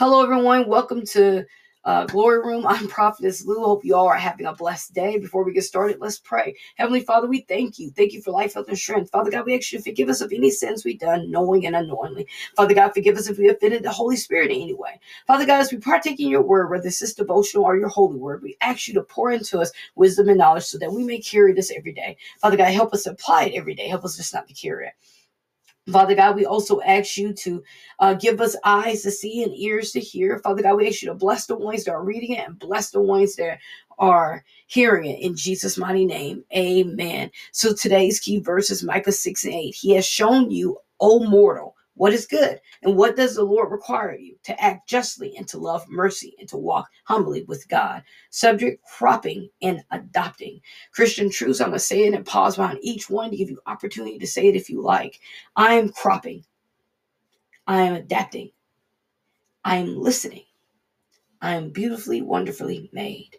Hello, everyone. Welcome to uh, Glory Room. I'm Prophetess Lou. Hope you all are having a blessed day. Before we get started, let's pray. Heavenly Father, we thank you. Thank you for life, health, and strength. Father God, we ask you to forgive us of any sins we've done, knowing and unknowingly. Father God, forgive us if we offended the Holy Spirit in any way. Father God, as we partake in your word, whether this is devotional or your holy word, we ask you to pour into us wisdom and knowledge so that we may carry this every day. Father God, help us apply it every day. Help us just not to carry it. Father God, we also ask you to uh, give us eyes to see and ears to hear. Father God, we ask you to bless the ones that are reading it and bless the ones that are hearing it in Jesus' mighty name. Amen. So today's key verse is Micah 6 and 8. He has shown you, O mortal, what is good and what does the Lord require of you? To act justly and to love mercy and to walk humbly with God. Subject cropping and adopting. Christian truths, I'm going to say it and pause behind each one to give you opportunity to say it if you like. I am cropping. I am adapting. I am listening. I am beautifully, wonderfully made.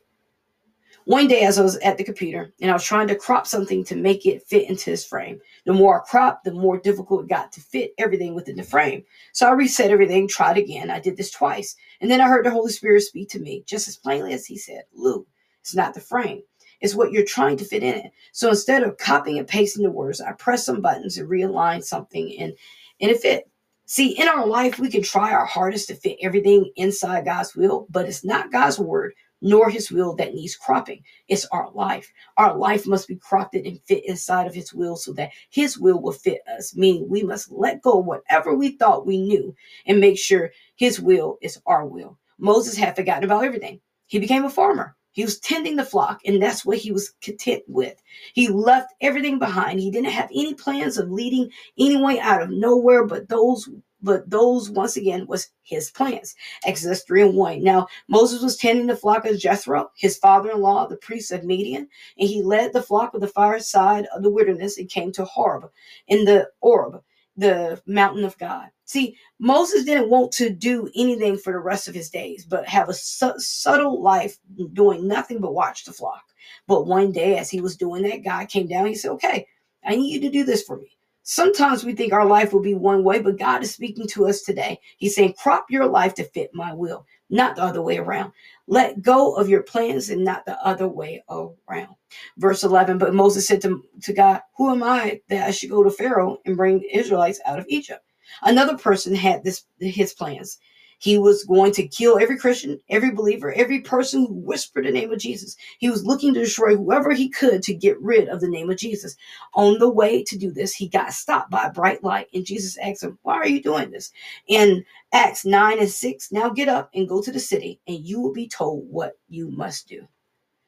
One day, as I was at the computer and I was trying to crop something to make it fit into this frame, the more I cropped, the more difficult it got to fit everything within the frame. So I reset everything, tried again. I did this twice. And then I heard the Holy Spirit speak to me just as plainly as He said, Lou, it's not the frame. It's what you're trying to fit in it. So instead of copying and pasting the words, I pressed some buttons and realigned something and, and it fit. See, in our life, we can try our hardest to fit everything inside God's will, but it's not God's word nor his will that needs cropping. It's our life. Our life must be cropped and fit inside of his will so that his will will fit us, meaning we must let go whatever we thought we knew and make sure his will is our will. Moses had forgotten about everything. He became a farmer. He was tending the flock, and that's what he was content with. He left everything behind. He didn't have any plans of leading anyone out of nowhere but those but those once again was his plans. Exodus 3 and 1. Now Moses was tending the flock of Jethro, his father-in-law, the priest of Midian, and he led the flock of the far side of the wilderness and came to Horeb in the Orb, the mountain of God. See, Moses didn't want to do anything for the rest of his days, but have a su- subtle life doing nothing but watch the flock. But one day, as he was doing that, God came down. He said, Okay, I need you to do this for me. Sometimes we think our life will be one way, but God is speaking to us today. He's saying, crop your life to fit my will, not the other way around. Let go of your plans and not the other way around. Verse 11, but Moses said to, to God, Who am I that I should go to Pharaoh and bring the Israelites out of Egypt? Another person had this his plans. He was going to kill every Christian, every believer, every person who whispered the name of Jesus. He was looking to destroy whoever he could to get rid of the name of Jesus. On the way to do this, he got stopped by a bright light, and Jesus asked him, Why are you doing this? In Acts 9 and 6, now get up and go to the city, and you will be told what you must do.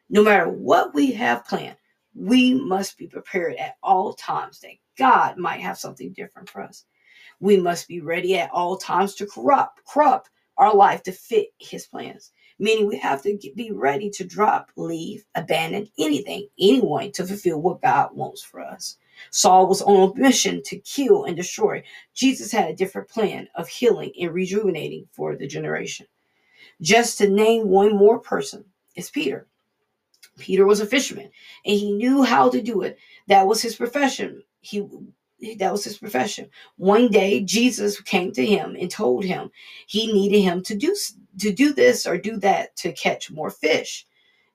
No matter what we have planned, we must be prepared at all times that God might have something different for us. We must be ready at all times to corrupt, corrupt our life to fit his plans. Meaning we have to be ready to drop, leave, abandon anything, anyone to fulfill what God wants for us. Saul was on a mission to kill and destroy. Jesus had a different plan of healing and rejuvenating for the generation. Just to name one more person is Peter. Peter was a fisherman and he knew how to do it. That was his profession. He that was his profession. One day Jesus came to him and told him he needed him to do to do this or do that to catch more fish.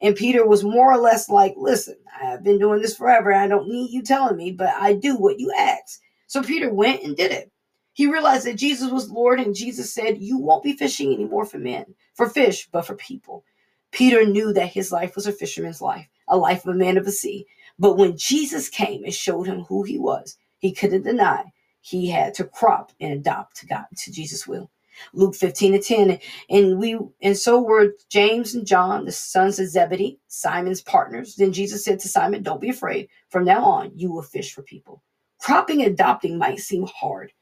And Peter was more or less like, "Listen, I've been doing this forever. I don't need you telling me, but I do what you ask." So Peter went and did it. He realized that Jesus was Lord and Jesus said, "You won't be fishing anymore for men, for fish, but for people." Peter knew that his life was a fisherman's life, a life of a man of the sea. But when Jesus came and showed him who he was, he couldn't deny he had to crop and adopt to God to Jesus' will. Luke 15 to 10. And we and so were James and John, the sons of Zebedee, Simon's partners. Then Jesus said to Simon, Don't be afraid. From now on, you will fish for people. Cropping and adopting might seem hard.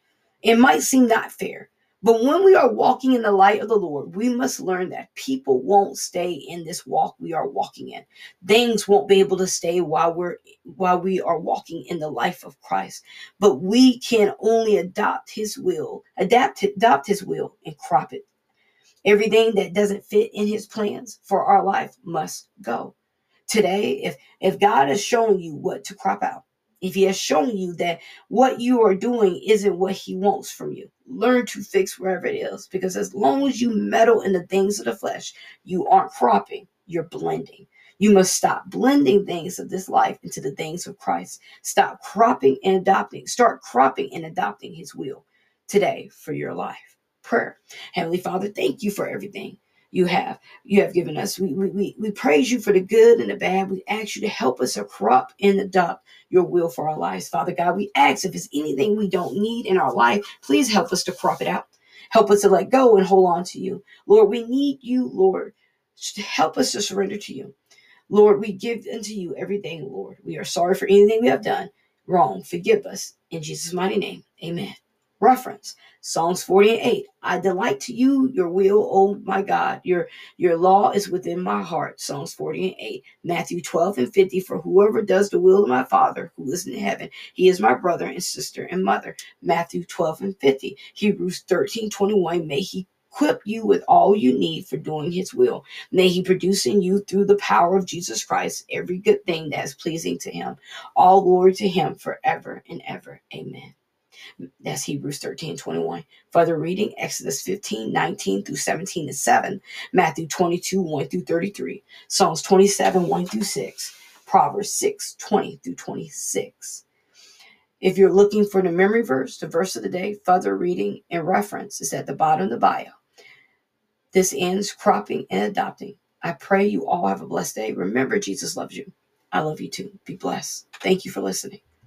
It might seem not fair. But when we are walking in the light of the Lord, we must learn that people won't stay in this walk we are walking in. Things won't be able to stay while we're while we are walking in the life of Christ. But we can only adopt his will, adapt adopt his will and crop it. Everything that doesn't fit in his plans for our life must go. Today, if if God has shown you what to crop out, if he has shown you that what you are doing isn't what he wants from you, learn to fix wherever it is. Because as long as you meddle in the things of the flesh, you aren't cropping, you're blending. You must stop blending things of this life into the things of Christ. Stop cropping and adopting. Start cropping and adopting his will today for your life. Prayer. Heavenly Father, thank you for everything you have you have given us. We, we, we praise you for the good and the bad. We ask you to help us crop and adopt your will for our lives. Father God, we ask if it's anything we don't need in our life, please help us to crop it out. Help us to let go and hold on to you. Lord, we need you, Lord. To help us to surrender to you. Lord, we give unto you everything, Lord. We are sorry for anything we have done wrong. Forgive us. In Jesus' mighty name, amen. Reference Psalms 48. I delight to you your will, oh my God. Your your law is within my heart. Psalms 48. Matthew 12 and 50. For whoever does the will of my Father who is in heaven, he is my brother and sister and mother. Matthew 12 and 50. Hebrews 13, 21. May he equip you with all you need for doing his will. May he produce in you through the power of Jesus Christ every good thing that is pleasing to him. All glory to him forever and ever. Amen. That's Hebrews 13 21. Further reading Exodus 15 19 through 17 and 7, Matthew 22 1 through 33, Psalms 27 1 through 6, Proverbs 6 20 through 26. If you're looking for the memory verse, the verse of the day, further reading and reference is at the bottom of the bio. This ends cropping and adopting. I pray you all have a blessed day. Remember, Jesus loves you. I love you too. Be blessed. Thank you for listening.